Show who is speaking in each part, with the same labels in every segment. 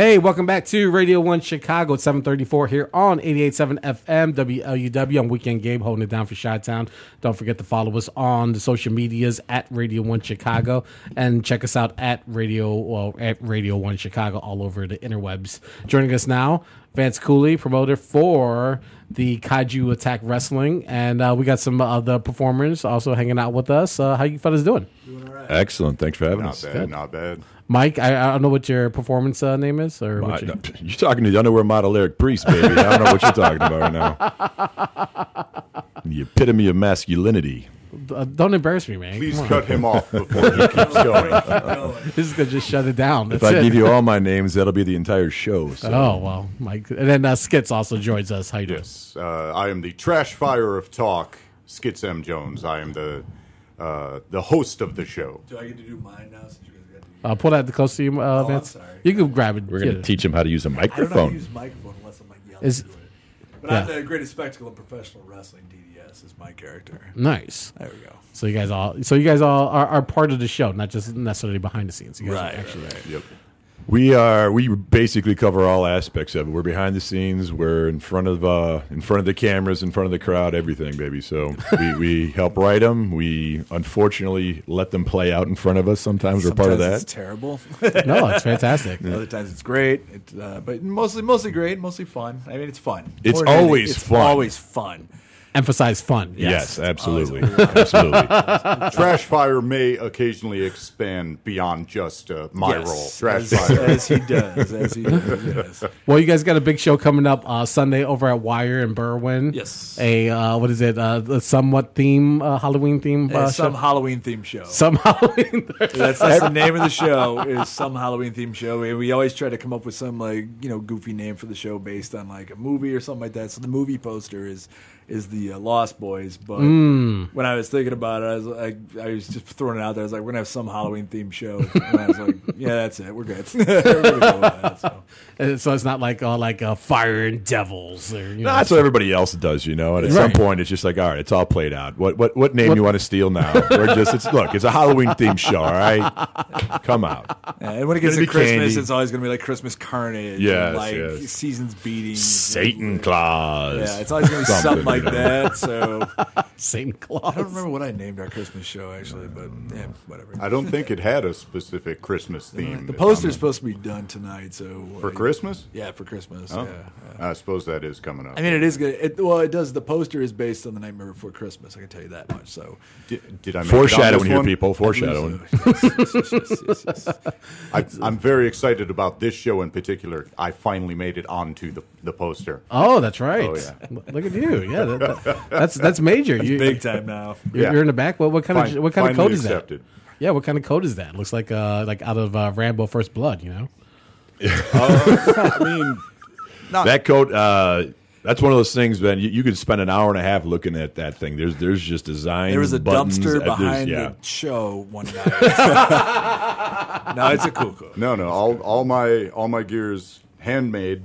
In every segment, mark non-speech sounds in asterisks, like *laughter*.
Speaker 1: Hey, welcome back to Radio 1 Chicago at 734 here on 88.7 FM WLUW. I'm Weekend Gabe holding it down for Chi-Town. Don't forget to follow us on the social medias at Radio 1 Chicago and check us out at Radio well, at Radio 1 Chicago all over the interwebs. Joining us now, Vance Cooley, promoter for the Kaiju Attack Wrestling. And uh, we got some other performers also hanging out with us. Uh, how you fellas doing? Doing all right.
Speaker 2: Excellent. Thanks for having us.
Speaker 3: Not
Speaker 2: us.
Speaker 3: bad, not bad.
Speaker 1: Mike, I, I don't know what your performance uh, name is, or
Speaker 2: I,
Speaker 1: what *laughs*
Speaker 2: you're talking to the underwear model Eric Priest, baby. I don't know what you're talking about right now. *laughs* The epitome of masculinity.
Speaker 1: Uh, don't embarrass me, man.
Speaker 3: Please cut him off *laughs* before he keeps going.
Speaker 1: This is gonna just shut it down.
Speaker 2: If
Speaker 1: That's
Speaker 2: I
Speaker 1: it.
Speaker 2: give you all my *laughs* names, that'll be the entire show. So.
Speaker 1: Oh well, Mike, and then uh, Skits also joins us. How you doing?
Speaker 3: Yes, uh, I am the trash fire of talk, Skits M. Jones. I am the uh, the host of the show.
Speaker 4: Do I get to do mine now? Since you guys got to do
Speaker 1: Uh, pull that close to you, uh,
Speaker 4: I'm
Speaker 1: Vance.
Speaker 4: sorry.
Speaker 1: You can grab it.
Speaker 2: We're going to
Speaker 1: Yeah.
Speaker 2: teach him how to use a
Speaker 4: I don't know how to
Speaker 2: microphone.
Speaker 4: use a microphone unless I'm like yelling
Speaker 1: Is-
Speaker 4: into it. But
Speaker 1: yeah.
Speaker 4: I'm the greatest spectacle of professional wrestling. DDS is my character.
Speaker 1: Nice.
Speaker 4: There we go.
Speaker 1: So you guys all, so you guys all are, are part of the show, not just necessarily behind the scenes. You guys
Speaker 4: Right,
Speaker 1: are actually.
Speaker 3: Yep.
Speaker 2: We are. We basically cover all aspects of it. We're behind the scenes. We're in front of uh, in front of the cameras, in front of the crowd, everything, baby. So we, we help write them. We unfortunately let them play out in front of us. Sometimes we're part of that.
Speaker 4: It's terrible. *laughs*
Speaker 1: No, it's fantastic. *laughs*
Speaker 4: Other times it's great. It, uh, but mostly, mostly great. Mostly fun. I mean, it's fun.
Speaker 2: It's
Speaker 4: More than anything,
Speaker 2: always
Speaker 4: it's
Speaker 2: fun.
Speaker 4: Always fun.
Speaker 1: Emphasize fun.
Speaker 2: Yes, absolutely,
Speaker 4: Always.
Speaker 2: absolutely. *laughs*
Speaker 3: Trash fire may occasionally expand beyond just uh, my
Speaker 4: Yes,
Speaker 3: role. Trash
Speaker 4: as,
Speaker 3: fire. *laughs*
Speaker 4: as he does. As he does. *laughs* Yes.
Speaker 1: Well, you guys got a big show coming up uh, Sunday over at Wire in Berwyn.
Speaker 4: Yes.
Speaker 1: A uh, what is it? Uh, a somewhat theme, uh, Halloween theme. Uh,
Speaker 4: Uh, some
Speaker 1: show?
Speaker 4: Halloween themed show.
Speaker 1: some Halloween.
Speaker 4: That's, that's the name of the show. Is some Halloween themed show. And we always try to come up with some like you know goofy name for the show based on like a movie or something like that. So the movie poster is is the uh, Lost Boys. But when I was thinking about it, I was like, I was just throwing it out there. I was like, we're gonna have some Halloween themed show. And I was like, *laughs* yeah, that's it. We're good. *laughs* we're go that, so.
Speaker 1: So it's not like uh, like uh, Fire and Devils or you know.
Speaker 2: That's what everybody else does, you know. And at some point, it's just like, all right, it's all played out. What what what name you want to steal now? We're just it's look, it's a Halloween themed show, all right. Come out.
Speaker 4: Yeah, and when it gets
Speaker 2: Gonna
Speaker 4: Christmas,
Speaker 2: candy.
Speaker 4: it's always gonna be like Christmas carnage. Yeah, like
Speaker 2: yes.
Speaker 4: seasons beating.
Speaker 2: Satan Claus.
Speaker 4: Yeah, it's always gonna be something, like
Speaker 2: you *laughs* know.
Speaker 4: that. So
Speaker 1: Saint Claus.
Speaker 4: I don't remember what I named our Christmas show actually, but yeah, whatever.
Speaker 3: I don't think it had a specific Christmas theme.
Speaker 4: The
Speaker 3: if
Speaker 4: poster's
Speaker 3: I'm-
Speaker 4: supposed to be done tonight, so
Speaker 3: for
Speaker 4: uh,
Speaker 3: Christmas.
Speaker 4: Yeah, for Christmas.
Speaker 3: Oh,
Speaker 4: Yeah.
Speaker 3: I suppose that is coming up.
Speaker 4: I mean, it is good. It, well, it does. The poster is based on the Nightmare Before Christmas. I can tell you that much. So,
Speaker 3: did, did I make it on
Speaker 2: Foreshadowing here,
Speaker 3: one?
Speaker 2: people. Foreshadowing.
Speaker 4: yes, yes, yes, yes, yes. *laughs*
Speaker 3: I, I'm very excited about this show in particular. I finally made it onto the, the poster.
Speaker 1: Oh, that's right.
Speaker 3: Oh, yeah.
Speaker 1: Look at you. Yeah, *laughs* that, *laughs* that- that's that's major. you,
Speaker 4: big time now.
Speaker 1: You're,
Speaker 3: Yeah.
Speaker 1: you're in the back. What, what kind
Speaker 3: Fin-
Speaker 1: of what kind of
Speaker 3: finally
Speaker 1: code is that? Yeah, what kind of code is that? Looks like uh like out of uh, Rambo First Blood. You know. *laughs*
Speaker 3: I mean,
Speaker 2: That coat, uh, that's one of those things, man. You, you could spend an hour and a half looking at that thing. There's there's just designs.
Speaker 4: There was a
Speaker 2: buttons, uh,
Speaker 4: dumpster
Speaker 2: there's-
Speaker 4: behind
Speaker 2: yeah.
Speaker 4: the show one night. *laughs* no, it's a cool cool.
Speaker 3: no, no. All all my all my gears handmade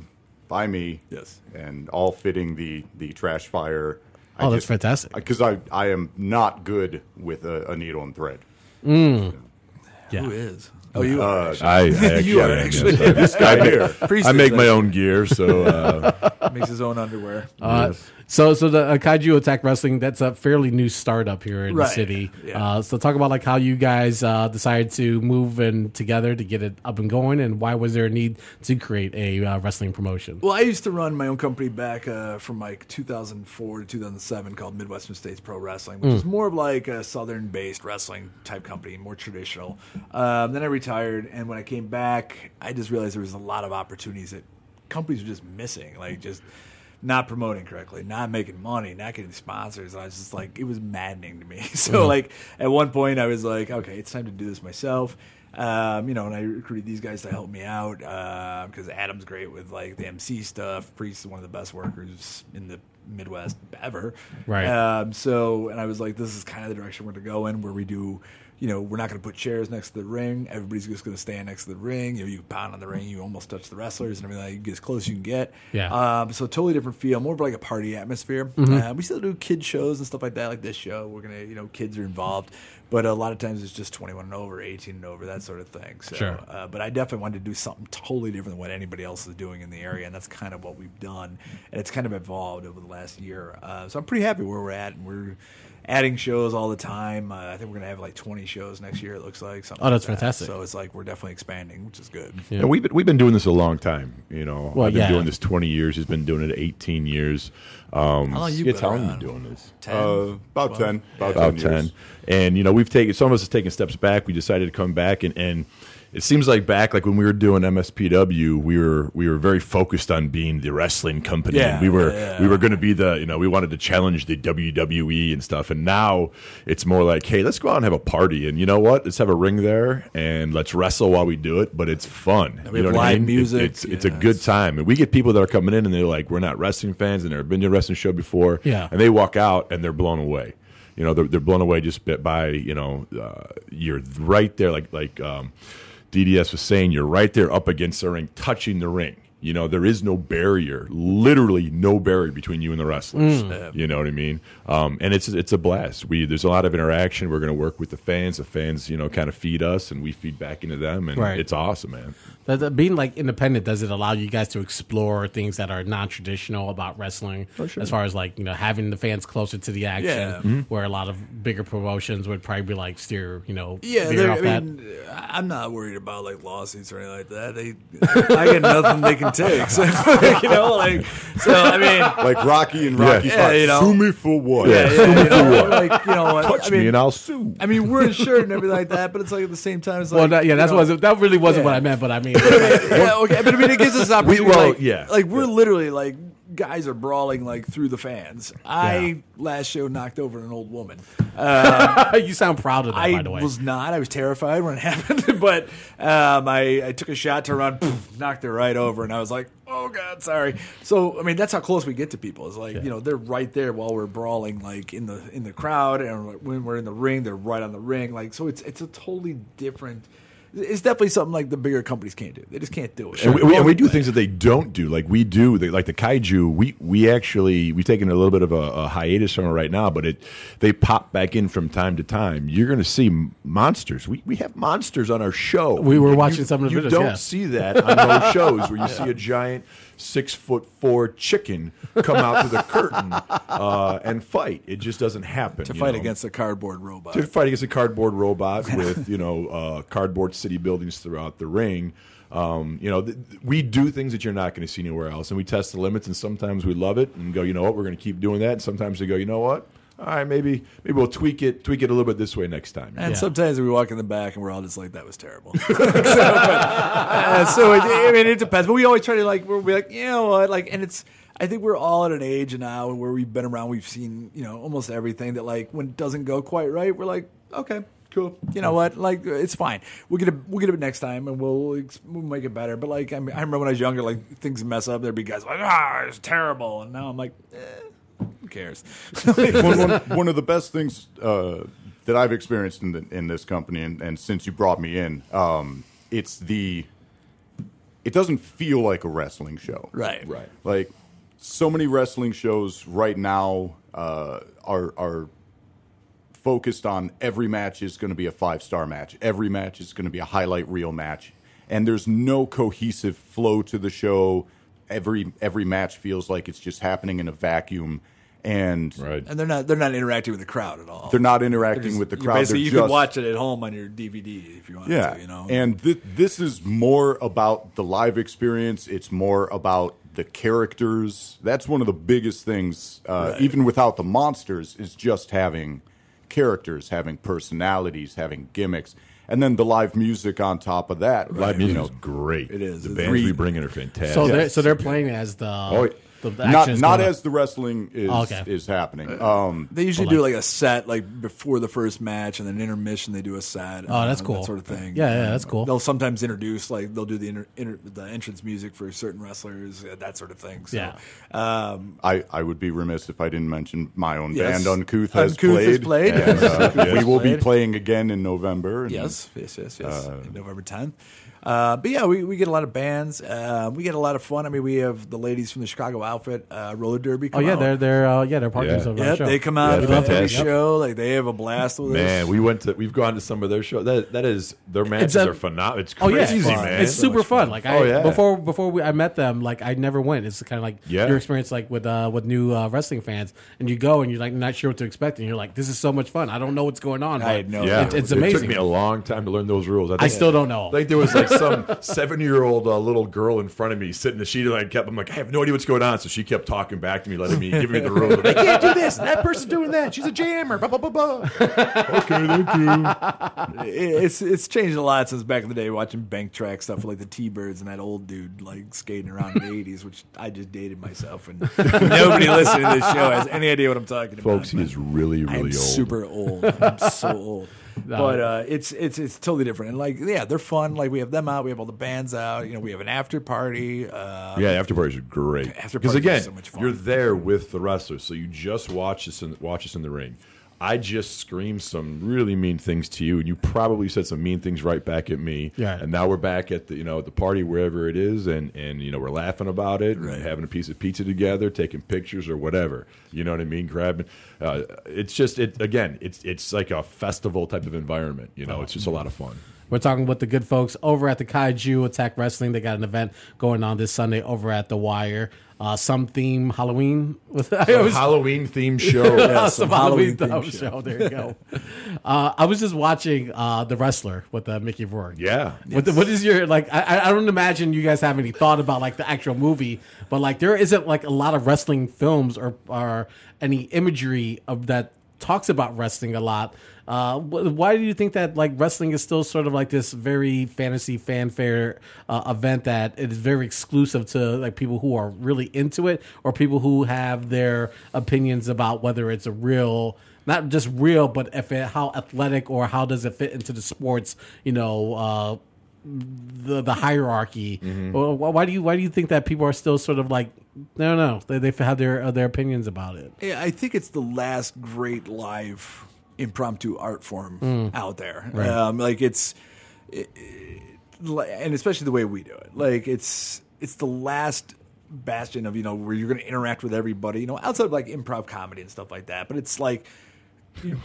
Speaker 3: by me.
Speaker 4: Yes.
Speaker 3: and all fitting the the trash fire.
Speaker 1: Oh, that's fantastic.
Speaker 3: Because I I am not good with a, a needle and thread.
Speaker 1: Yeah.
Speaker 4: Who is? Oh, you are.
Speaker 3: Uh,
Speaker 2: I, I *laughs* actually,
Speaker 4: You are actually.
Speaker 2: yes. this guy *laughs*
Speaker 3: here.
Speaker 2: I make my own gear, so uh, *laughs*
Speaker 4: Makes his own underwear.
Speaker 1: Uh, So, so the uh, Kaiju Attack Wrestling that's a fairly new startup here in the
Speaker 4: Right.
Speaker 1: city.
Speaker 4: Yeah.
Speaker 1: Uh, so, talk about like how you guys uh, decided to move in together to get it up and going, and why was there a need to create a uh, wrestling promotion?
Speaker 4: Well, I used to run my own company back uh, from like 2004 to 2007 called Midwestern States Pro Wrestling, which is more of like a southern based wrestling type company, more traditional. Um, then I retired, and when I came back, I just realized there was a lot of opportunities that companies were just missing, like just not promoting correctly, not making money, not getting sponsors. And I was just like, it was maddening to me. *laughs* So, like, at one point, I was like, okay, it's time to do this myself. Um, you know, and I recruited these guys to help me out because Adam's great with like the MC stuff. Priest is one of the best workers in the Midwest ever.
Speaker 1: Right.
Speaker 4: Um, so, and I was like, this is kind of the direction we're going to go in, where we do you know, we're not going to put chairs next to the ring. Everybody's just going to stand next to the ring. You know, you pound on the ring, you almost touch the wrestlers and everything. You get as close as you can get.
Speaker 1: Yeah.
Speaker 4: Um, so totally different feel, more of like a party atmosphere.
Speaker 1: Mm-hmm.
Speaker 4: Uh, we still do kid shows and stuff like that, like this show. We're gonna, you know, kids are involved, but a lot of times it's just 21 and over, 18 and over, that sort of thing. So,
Speaker 1: Sure.
Speaker 4: uh, but I definitely wanted to do something totally different than what anybody else is doing in the area, and that's kind of what we've done, and it's kind of evolved over the last year. Uh, so I'm pretty happy where we're at, and we're adding shows all the time. Uh, I think we're gonna have like 20 shows next year. It looks like. Something
Speaker 1: Oh, that's
Speaker 4: like that.
Speaker 1: fantastic.
Speaker 4: So it's like we're definitely expanding, which is good.
Speaker 1: Yeah.
Speaker 2: And we've been, we've been doing this a long time. You know,
Speaker 1: Well,
Speaker 2: I've been
Speaker 1: yeah.
Speaker 2: doing this twenty years. He's been doing it eighteen years. Um,
Speaker 4: How long you
Speaker 2: Skits,
Speaker 4: been
Speaker 2: how long
Speaker 4: around?
Speaker 2: you doing this?
Speaker 4: Ten.
Speaker 3: Uh, about ten. About,
Speaker 2: About
Speaker 3: 10
Speaker 2: ten.
Speaker 3: years.
Speaker 2: And you know, we've taken some of us have taken steps back. We decided to come back, and and it seems like back like when we were doing MSPW, we were we were very focused on being the wrestling company.
Speaker 4: Yeah,
Speaker 2: we were
Speaker 4: yeah.
Speaker 2: we were going to be the you know we wanted to challenge the WWE and stuff. And now it's more like, hey, let's go out and have a party. And you know what? Let's have a ring there and let's wrestle while we do it. But it's fun.
Speaker 4: we
Speaker 2: you
Speaker 4: have
Speaker 2: what I
Speaker 4: live
Speaker 2: mean? It-
Speaker 4: music.
Speaker 2: it's it's a good time. And we get people that are coming in and they're like, we're not wrestling fans and never been to a wrestling show before.
Speaker 1: Yeah.
Speaker 2: And they walk out and they're blown away. You know, they're, they're blown away just by you know uh, you're right there, like like um, DDS was saying, you're right there up against the ring, touching the ring. You know, there is no barrier, literally no barrier between you and the wrestlers.
Speaker 1: Mm.
Speaker 2: You know what I mean? Um, and it's it's a blast. We there's a lot of interaction. We're going to work with the fans. The fans, you know, kind of feed us, and we feed back into them, and
Speaker 1: Right.
Speaker 2: it's awesome, man.
Speaker 1: That, that being like independent, does it allow you guys to explore things that are non-traditional about wrestling? As far as like you know, having the fans closer to the action,
Speaker 4: Yeah.
Speaker 2: Mm-hmm.
Speaker 1: where a lot of bigger promotions would probably be like steer, you know,
Speaker 4: Yeah,
Speaker 1: off
Speaker 4: I
Speaker 1: that.
Speaker 4: mean, I'm not worried about like lawsuits or anything like that. They, I got nothing they can take. So, *laughs* you know, like, so I mean,
Speaker 3: Like Rocky and Rocky
Speaker 4: Yeah,
Speaker 3: Five.
Speaker 4: you know.
Speaker 3: Sue me for what?
Speaker 4: yeah, yeah, you know, like, you know,
Speaker 2: Touch
Speaker 4: I mean,
Speaker 2: me and I'll sue.
Speaker 4: I mean, we're insured and everything like that, but it's like at the same time, it's like,
Speaker 1: well, that, yeah,
Speaker 4: you
Speaker 1: that's
Speaker 4: know,
Speaker 1: wasn't that really wasn't
Speaker 4: yeah.
Speaker 1: what I meant, but I mean, *laughs*
Speaker 4: yeah, okay, but I mean, it gives us an opportunity.
Speaker 2: well,
Speaker 4: like,
Speaker 2: yeah.
Speaker 4: like we're literally like guys are brawling like through the fans. I
Speaker 1: Yeah.
Speaker 4: last show knocked over an old woman. *laughs*
Speaker 1: you sound proud of that,
Speaker 4: I
Speaker 1: by the way.
Speaker 4: was not. I was terrified when it *laughs* happened, but um, I, I took a shot to run, poof, knocked her right over, and I was like, "Oh God, sorry." So I mean, that's how close we get to people. It's like you know they're right there while we're brawling, like in the in the crowd, and when we're in the ring, they're right on the ring. Like so, it's it's a totally different. It's definitely something like the bigger companies can't do. They just can't do it.
Speaker 2: And we, we, and we do things that they don't do. Like we do, they, like the kaiju. We we actually we've taken a little bit of a, a hiatus from it right now, but it they pop back in from time to time. You're going to see monsters. We we have monsters on our show.
Speaker 1: We were
Speaker 2: You-
Speaker 1: watching
Speaker 2: you-
Speaker 1: some of the
Speaker 2: You
Speaker 1: videos,
Speaker 2: don't
Speaker 1: yeah.
Speaker 2: see that on those shows where you *laughs* see a giant six foot four chicken come out to the curtain *laughs* uh, and fight. It just doesn't happen.
Speaker 4: to fight
Speaker 2: know?
Speaker 4: against a cardboard robot.
Speaker 2: to fight against a cardboard robot *laughs* with you know uh, cardboard city buildings throughout the ring. Um, you know, th- th- we do things that you're not going to see anywhere else, and we test the limits. And sometimes we love it and go, you know what, we're going to keep doing that. And sometimes we go, you know what, all right, maybe maybe we'll tweak it, tweak it a little bit this way next time.
Speaker 4: And
Speaker 1: Yeah.
Speaker 4: sometimes we walk in the back and we're all just like, "That was terrible." *laughs* *laughs* so, but, uh, so it, I mean, it depends. But we always try to like, we're like, you know what, like, and it's. I think we're all at an age now where we've been around. We've seen, you know, almost everything that like when it doesn't go quite right, we're like, okay, cool. You know what? Like, it's fine. We'll get it. We'll get it next time, and we'll we'll make it better. But like, I, mean, I remember when I was younger, like things mess up. There'd be guys like, ah, it's terrible, and now I'm like, eh, who cares? *laughs*
Speaker 3: one, one, one of the best things uh, that I've experienced in, the, in this company, and, and since you brought me in, um, it's the. It doesn't feel like a wrestling show,
Speaker 4: right,
Speaker 2: Right.
Speaker 3: Like so many wrestling shows right now uh, are are focused on every match is going to be a five star match. Every match is going to be a highlight reel match, and there's no cohesive flow to the show. Every every match feels like it's just happening in a vacuum, and
Speaker 2: Right.
Speaker 4: And they're not they're not interacting with the crowd at all.
Speaker 3: they're not interacting
Speaker 4: Just-
Speaker 3: with the crowd.
Speaker 4: Basically,
Speaker 3: They're
Speaker 4: you
Speaker 3: just,
Speaker 4: can watch it at home on your DVD if you want
Speaker 3: Yeah,
Speaker 4: to. You know,
Speaker 3: and th- this is more about the live experience. It's more about the characters. That's one of the biggest things, uh,
Speaker 4: Right.
Speaker 3: even without the monsters, is just having characters, having personalities, having gimmicks, and then the live music on top of that.
Speaker 2: Live
Speaker 3: you
Speaker 2: music
Speaker 3: know,
Speaker 2: is great.
Speaker 4: It is.
Speaker 2: The
Speaker 4: It's
Speaker 2: bands
Speaker 3: re-
Speaker 2: we bring in are fantastic.
Speaker 1: so they're so they're playing as the
Speaker 2: Oh,
Speaker 1: the the, the
Speaker 3: not
Speaker 1: is
Speaker 3: not
Speaker 1: going on.
Speaker 3: as the wrestling is
Speaker 1: Oh, okay.
Speaker 3: is happening. Um,
Speaker 4: They usually
Speaker 1: Well,
Speaker 4: do
Speaker 1: like-
Speaker 4: like a set like before the first match, and then intermission they do a set.
Speaker 1: Oh, that's
Speaker 4: uh,
Speaker 1: cool.
Speaker 4: That sort of thing.
Speaker 1: Yeah, yeah,
Speaker 4: Um,
Speaker 1: that's cool.
Speaker 4: They'll sometimes introduce like they'll do the inter, inter, the entrance music for certain wrestlers, uh, that sort of thing. So,
Speaker 1: Yeah.
Speaker 4: Um,
Speaker 3: I, I would be remiss if I didn't mention my own
Speaker 4: Yes.
Speaker 3: band, Uncouth, has
Speaker 4: Uncouth
Speaker 3: played.
Speaker 4: has played,
Speaker 3: and, uh,
Speaker 4: Uncouth
Speaker 3: we will be playing again in November. and,
Speaker 4: yes, yes, yes, yes.
Speaker 3: Uh,
Speaker 4: November tenth. Uh, but yeah, we, we get a lot of bands. Uh, we get a lot of fun. I mean, we have the ladies from the Chicago outfit, uh, Roller Derby.
Speaker 1: Oh yeah,
Speaker 4: out.
Speaker 1: they're they're uh, yeah they're partners
Speaker 2: Yeah.
Speaker 1: of our
Speaker 4: Yep,
Speaker 1: show.
Speaker 4: they come out
Speaker 2: Yeah,
Speaker 4: to every
Speaker 2: fantastic.
Speaker 4: show. Like they have a blast with us.
Speaker 2: Man, we went to we've gone to some of their shows. That that is their matches
Speaker 1: a-
Speaker 2: are phenomenal. It's
Speaker 1: Oh
Speaker 2: crazy,
Speaker 1: yeah,
Speaker 2: man.
Speaker 1: It's
Speaker 4: So
Speaker 1: super
Speaker 4: much
Speaker 1: fun.
Speaker 4: fun.
Speaker 1: Like I
Speaker 2: Oh, yeah.
Speaker 1: before before we, I met them, like I never went. It's kind of like
Speaker 2: Yeah.
Speaker 1: your experience, like with uh, with new uh, wrestling fans, and you go and you're like not sure what to expect, and you're like, this is so much fun. I don't know what's going on.
Speaker 4: I
Speaker 1: but
Speaker 4: had no
Speaker 2: Yeah,
Speaker 1: it- it's amazing.
Speaker 2: It took me a long time to learn those rules.
Speaker 1: I
Speaker 2: think-
Speaker 1: still don't know.
Speaker 2: Like there was like *laughs* some seven year old uh, little girl in front of me sitting. She like kept. I'm like, I have no idea what's going on. So she kept talking back to me, letting me giving me the rules. Like, I can't do this. That person's doing that. She's a jammer. Blah blah blah blah. okay, thank you.
Speaker 4: It's it's changed a lot since back in the day watching bank track stuff with, like the T Birds and that old dude like skating around in the *laughs* eighties, which I just dated myself and *laughs* nobody listening to this show has any idea what I'm talking about.
Speaker 2: Folks, he
Speaker 4: about.
Speaker 2: is really really
Speaker 4: I'm
Speaker 2: old.
Speaker 4: super old. I'm so old. But uh, it's it's it's totally different. And like yeah, they're fun. Like we have them out, we have all the bands out. You know, we have an after party. Uh,
Speaker 2: Yeah, after parties are great.
Speaker 4: After
Speaker 2: Because
Speaker 4: parties are
Speaker 2: again,
Speaker 4: so much fun.
Speaker 2: you're there with the wrestlers, so you just watch us in watch us in the ring. I just screamed some really mean things to you, and you probably said some mean things right back at me.
Speaker 1: Yeah.
Speaker 2: And now we're back at the you know at the party wherever it is, and and you know we're laughing about it, and having a piece of pizza together, taking pictures or whatever. You know what I mean? Grabbing. Uh, it's just it again. It's it's like a festival type of environment. You know, it's just a lot of fun.
Speaker 1: We're talking with the good folks over at the Kaiju Attack Wrestling. They got an event going on this Sunday over at the Wire. Uh, some theme Halloween. *laughs* Always-
Speaker 2: Halloween themed *laughs* show.
Speaker 1: Uh,
Speaker 4: some
Speaker 1: some Halloween,
Speaker 4: Halloween
Speaker 1: theme
Speaker 4: theme
Speaker 1: show. There you go. *laughs* uh, I was just watching uh, the wrestler with uh, Mickey Rourke.
Speaker 2: Yeah.
Speaker 1: What, the, what is your like? I, I don't imagine you guys have any thought about like the actual movie, but like there isn't like a lot of wrestling films or or any imagery of that talks about wrestling a lot. Uh, why do you think that like wrestling is still sort of like this very fantasy fanfare uh, event that it is very exclusive to like people who are really into it or people who have their opinions about whether it's a real not just real, but if it, how athletic or how does it fit into the sports, you know, uh, the the hierarchy. Wh- why do you why do you think that people are still sort of like no no they they have their uh, their opinions about it?
Speaker 4: Yeah, I think it's the last great live impromptu art form
Speaker 1: Mm.
Speaker 4: out there. Um, like it's, it, it- and especially the way we do it. Like it's it's the last bastion of you know where you're going to interact with everybody. You know, outside of like improv comedy and stuff like that. But it's like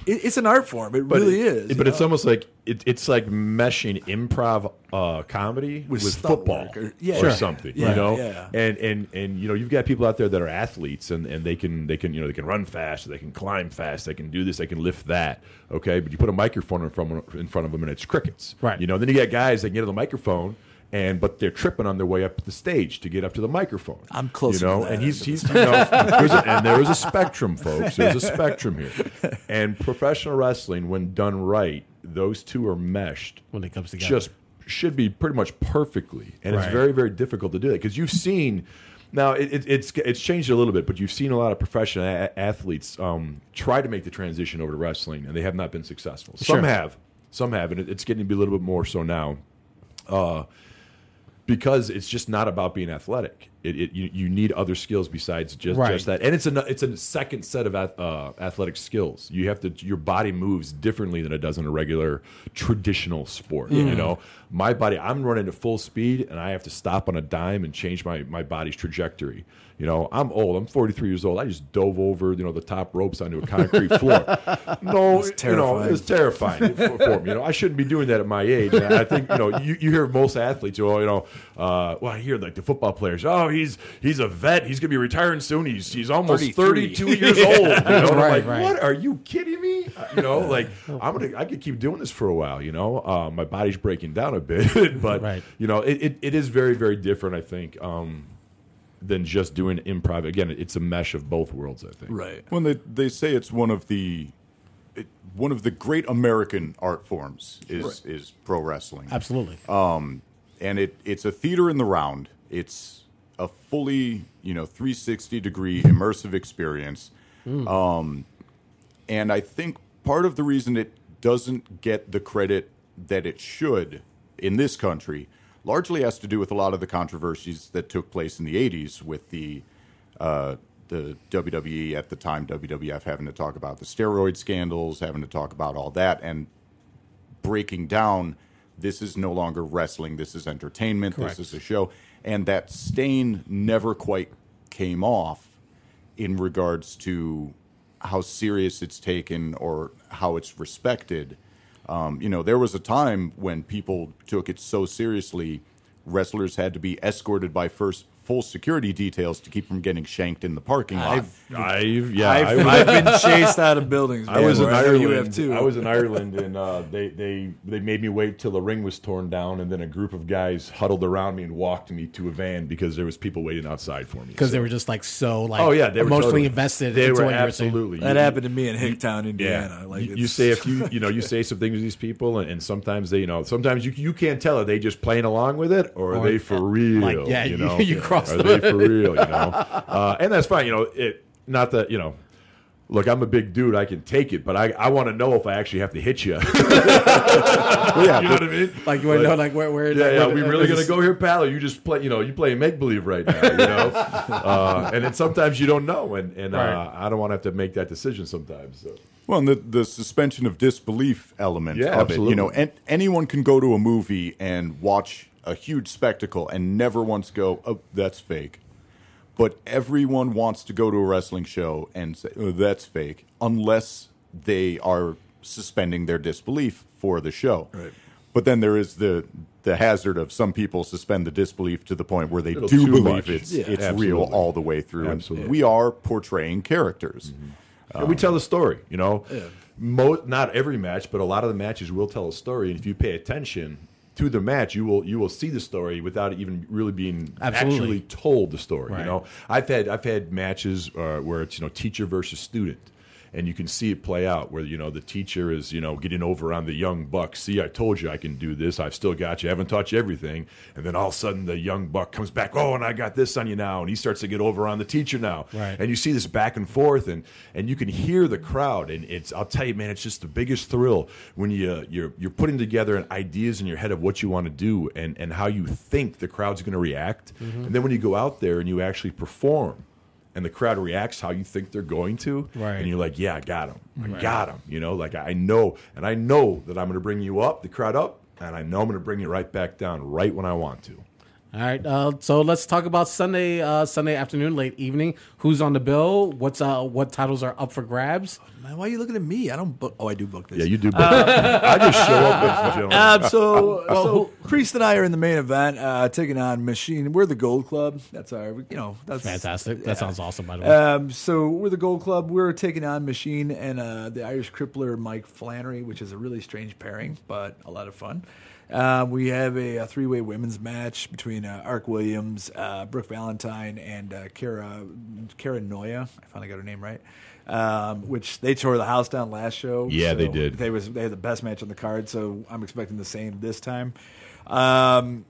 Speaker 4: it's an art form. It
Speaker 2: But
Speaker 4: really
Speaker 2: it-
Speaker 4: is.
Speaker 2: But
Speaker 4: you
Speaker 2: it's almost like it, it's like meshing improv uh, comedy
Speaker 4: With
Speaker 2: with, football
Speaker 4: or- yeah.
Speaker 2: or
Speaker 4: Sure.
Speaker 2: something.
Speaker 4: Yeah,
Speaker 2: you know,
Speaker 4: yeah.
Speaker 2: and and and you know, you've got people out there that are athletes and, and they can they can you know they can run fast, they can climb fast, they can do this, they can lift that. Okay, but you put a microphone in front of, in front of them and it's crickets.
Speaker 1: Right.
Speaker 2: You know, then you got guys that can get on the microphone. And but they're tripping on their way up the stage to get up to the microphone.
Speaker 4: I'm close,
Speaker 2: you
Speaker 4: to
Speaker 2: know, and he's he's you know, there's a, and there is a spectrum, folks. There's a spectrum here, *laughs* and professional wrestling, when done right, those two are meshed
Speaker 1: When it comes together.
Speaker 2: just should be pretty much perfectly, and
Speaker 1: Right.
Speaker 2: it's very very difficult to do that because you've seen. Now it, it, it's it's changed a little bit, but you've seen a lot of professional a- athletes um, try to make the transition over to wrestling, and they have not been successful. Some
Speaker 1: Sure.
Speaker 2: have, some have, and it, it's getting to be a little bit more so now because it's just not about being athletic. It, it you, you need other skills besides just,
Speaker 1: Right.
Speaker 2: just that, and it's a it's a second set of uh, athletic skills. You have to your body moves differently than it does in a regular traditional sport. You know, my body I'm running at full speed, and I have to stop on a dime and change my my body's trajectory. You know, I'm old. I'm 43 years old. I just dove over, you know, the top ropes onto a concrete floor. *laughs* No, you know, it's terrifying for, for me. You know, I shouldn't be doing that at my age. And I think you know, you, you hear most athletes, oh, you know, uh, well, I hear like the football players. Oh, he's he's a vet. He's gonna be retiring soon. He's he's almost
Speaker 4: 33.
Speaker 2: 32 years old. *laughs* You know, And I'm
Speaker 1: Right,
Speaker 2: like,
Speaker 1: right.
Speaker 2: what? Are you kidding me? Uh, You know, like *laughs* I'm gonna I could keep doing this for a while. You know, uh, my body's breaking down a bit, *laughs* but
Speaker 1: Right.
Speaker 2: you know, it, it, it is very very different. I think. Um, than just doing improv. Again, it's a mesh of both worlds. I think.
Speaker 4: right.
Speaker 3: When they they say it's one of the it, one of the great American art forms is is pro wrestling.
Speaker 1: Absolutely.
Speaker 3: Um, and it it's a theater in the round. It's a fully you know 360 degree immersive experience. Um, and I think part of the reason it doesn't get the credit that it should in this country largely has to do with a lot of the controversies that took place in the 80s with the uh, the WWE at the time, WWF having to talk about the steroid scandals, having to talk about all that, and breaking down this is no longer wrestling, this is entertainment,
Speaker 1: Correct.
Speaker 3: this is a show. And that stain never quite came off in regards to how serious it's taken or how it's respected. Um, you know, there was a time when people took it so seriously, wrestlers had to be escorted by first full security details to keep from getting shanked in the parking lot.
Speaker 2: I've yeah,
Speaker 4: I've,
Speaker 2: I was,
Speaker 4: I've been chased out of buildings.
Speaker 2: I was in
Speaker 4: before. You have
Speaker 2: Ireland.
Speaker 4: too.
Speaker 2: I was in Ireland, and uh, they they they made me wait till the ring was torn down, and then a group of guys huddled around me and walked me to a van because there was people waiting outside for me.
Speaker 1: because
Speaker 2: So-
Speaker 1: they were just like so like
Speaker 2: oh yeah, they were
Speaker 1: emotionally
Speaker 2: totally-
Speaker 1: invested.
Speaker 2: They
Speaker 1: into
Speaker 2: were
Speaker 1: what you were
Speaker 2: absolutely.
Speaker 4: that
Speaker 2: You-
Speaker 4: happened to me in Hicktown, Indiana.
Speaker 2: Yeah,
Speaker 4: Like
Speaker 2: you, you say a few, *laughs* you know, you say some things to these people, and, and sometimes they, you know, sometimes you you can't tell are they just playing along with it or are they for real?
Speaker 1: like, yeah,
Speaker 2: you
Speaker 1: you-
Speaker 2: know, *laughs*
Speaker 1: you cross
Speaker 2: Are
Speaker 1: the-
Speaker 2: they *laughs* for real? You know, uh, and that's fine. You know, it not that you know. Look, I'm a big dude. I can take it, but I, I want to know if I actually have to hit you. *laughs* *laughs* yeah, you
Speaker 3: Well, yeah,
Speaker 2: know what I mean?
Speaker 1: Like you want to know like where where
Speaker 2: Yeah,
Speaker 1: like,
Speaker 2: yeah.
Speaker 1: where-
Speaker 2: we really gonna go here, pal? Or you just play? You know, you playing make believe right now. You know, uh, and then sometimes you don't know, and and uh, I don't want to have to make that decision sometimes. So.
Speaker 3: Well, and the, the suspension of disbelief element
Speaker 2: Yeah,
Speaker 3: of it. You know,
Speaker 2: absolutely.
Speaker 3: an, anyone can go to a movie and watch a huge spectacle and never once go, oh, that's fake. But everyone wants to go to a wrestling show and say, oh, that's fake, unless they are suspending their disbelief for the show.
Speaker 4: Right.
Speaker 3: But then there is the the hazard of some people suspend the disbelief to the point where they
Speaker 2: Little
Speaker 3: do believe
Speaker 2: much.
Speaker 3: it's
Speaker 2: Yeah.
Speaker 3: it's
Speaker 2: Absolutely.
Speaker 3: real all the way through. And
Speaker 2: Absolutely.
Speaker 3: we are portraying characters. Mm-hmm.
Speaker 2: And we tell the story, you know. Mo- not every match, but a lot of the matches will tell a story. And if you pay attention to the match, you will you will see the story without even really being
Speaker 1: Absolutely.
Speaker 2: actually told the story.
Speaker 1: Right.
Speaker 2: You know, I've had I've had matches uh, where it's you know teacher versus student. And you can see it play out where you know the teacher is you know getting over on the young buck. See, I told you I can do this. I've still got you. I haven't taught you everything. And then all of a sudden the young buck comes back. Oh, and I got this on you now. And he starts to get over on the teacher now.
Speaker 1: Right.
Speaker 2: And you see this back and forth and and you can hear the crowd and it's I'll tell you man it's just the biggest thrill when you you're you're putting together ideas in your head of what you want to do and and how you think the crowd's going to react
Speaker 1: Mm-hmm.
Speaker 2: and then when you go out there and you actually perform and the crowd reacts how you think they're going to
Speaker 1: Right.
Speaker 2: and you're like yeah I got him I got him you know? Like I know and I know that I'm going to bring you up the crowd up and I know I'm going to bring you right back down right when I want to
Speaker 1: All right, uh, so let's talk about Sunday, uh, Sunday afternoon, late evening. Who's on the bill? What's uh, what titles are up for grabs?
Speaker 4: Man, why are you looking at me? I don't book. Oh, I do book this.
Speaker 2: yeah you do both. I just show up ladies and. *laughs*
Speaker 4: Um, so, *laughs* so Priest and I are in the main event, uh, taking on Machine. We're the Gold Club. That's our, you know, that's
Speaker 1: Fantastic.
Speaker 4: yeah.
Speaker 1: That sounds awesome. By the way,
Speaker 4: Um, so we're the Gold Club. We're taking on Machine and uh, the Irish Crippler Mike Flannery, which is a really strange pairing, but a lot of fun. Uh, we have a, a three-way women's match between uh, Ark Williams, uh, Brooke Valentine, and uh, Kara Kara Noya. I finally got her name right. Um, which they tore the house down last show.
Speaker 2: Yeah, they did.
Speaker 4: They was they had the best match on the card, so I'm expecting the same this time. Um,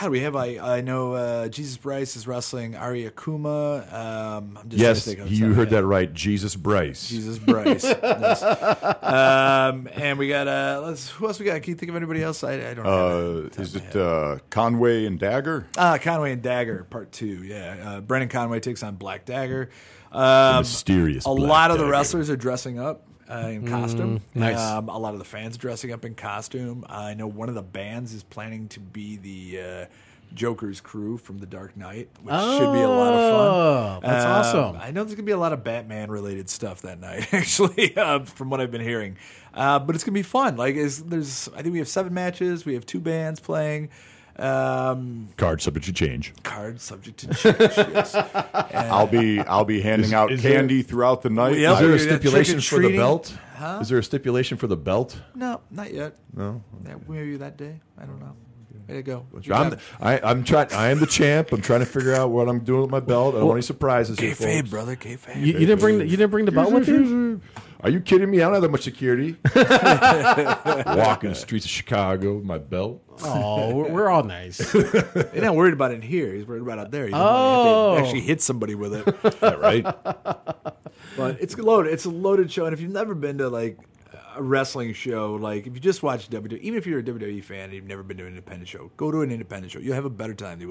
Speaker 4: God, we have I I know uh, Jesus Bryce is wrestling Ari Akuma. Um, I'm just
Speaker 2: Yes,
Speaker 4: trying to think of
Speaker 2: you heard that right. Jesus Bryce.
Speaker 4: Jesus Bryce. Um, and we got uh, let's who else we got? Can you think of anybody else? I, I don't know.
Speaker 3: Uh, is it uh, Conway and Dagger?
Speaker 4: Ah, Conway and Dagger, part two. Yeah, uh, Brennan Conway takes on Black Dagger. Um,
Speaker 2: mysterious
Speaker 4: A lot of the wrestlers are dressing up uh, in costume.
Speaker 1: nice.
Speaker 4: Um, a lot of the fans dressing up in costume. I know one of the bands is planning to be the uh, Joker's crew from The Dark Knight, which should be a lot of
Speaker 1: Oh,
Speaker 4: fun.
Speaker 1: that's
Speaker 4: Um,
Speaker 1: awesome.
Speaker 4: I know there's gonna be a lot of Batman related stuff that night, *laughs* actually, uh, from what I've been hearing. Uh, but it's gonna be fun. Like, is there's I think we have seven matches. We have two bands playing. Um,
Speaker 2: Card subject to change.
Speaker 4: cards subject to change. yes. *laughs*
Speaker 3: I'll be I'll be handing
Speaker 2: Is-
Speaker 3: out
Speaker 2: is there-
Speaker 3: candy throughout the night.
Speaker 4: Yep.
Speaker 2: Is there a stipulation for the
Speaker 4: trick-or-treating.
Speaker 2: belt? Is there a stipulation for the belt?
Speaker 4: No, not yet. No, maybe that day. I don't know. Way you go. Good
Speaker 2: I'm,
Speaker 4: job.
Speaker 2: I, I'm trying. I am the champ. I'm trying to figure out what I'm doing with my belt. I don't want any surprises here,
Speaker 4: Kayfabe,
Speaker 2: folks.
Speaker 4: brother. Kayfabe.
Speaker 1: you, you didn't bring the, you didn't bring the belt with you.
Speaker 2: Are you kidding me? I don't have that much security. *laughs* Walking the streets of Chicago with my belt.
Speaker 1: Oh, we're, we're all nice. *laughs*
Speaker 4: He's not worried about it in here. He's worried about out there. He doesn't
Speaker 1: Oh.
Speaker 4: to actually hit somebody with it. *laughs*
Speaker 2: Yeah, right?
Speaker 4: But it's loaded. It's a loaded show, and if you've never been to like a wrestling show, like if you just watch WWE, even if you're a WWE fan and you've never been to an independent show, go to an independent show. You'll have a better time than you will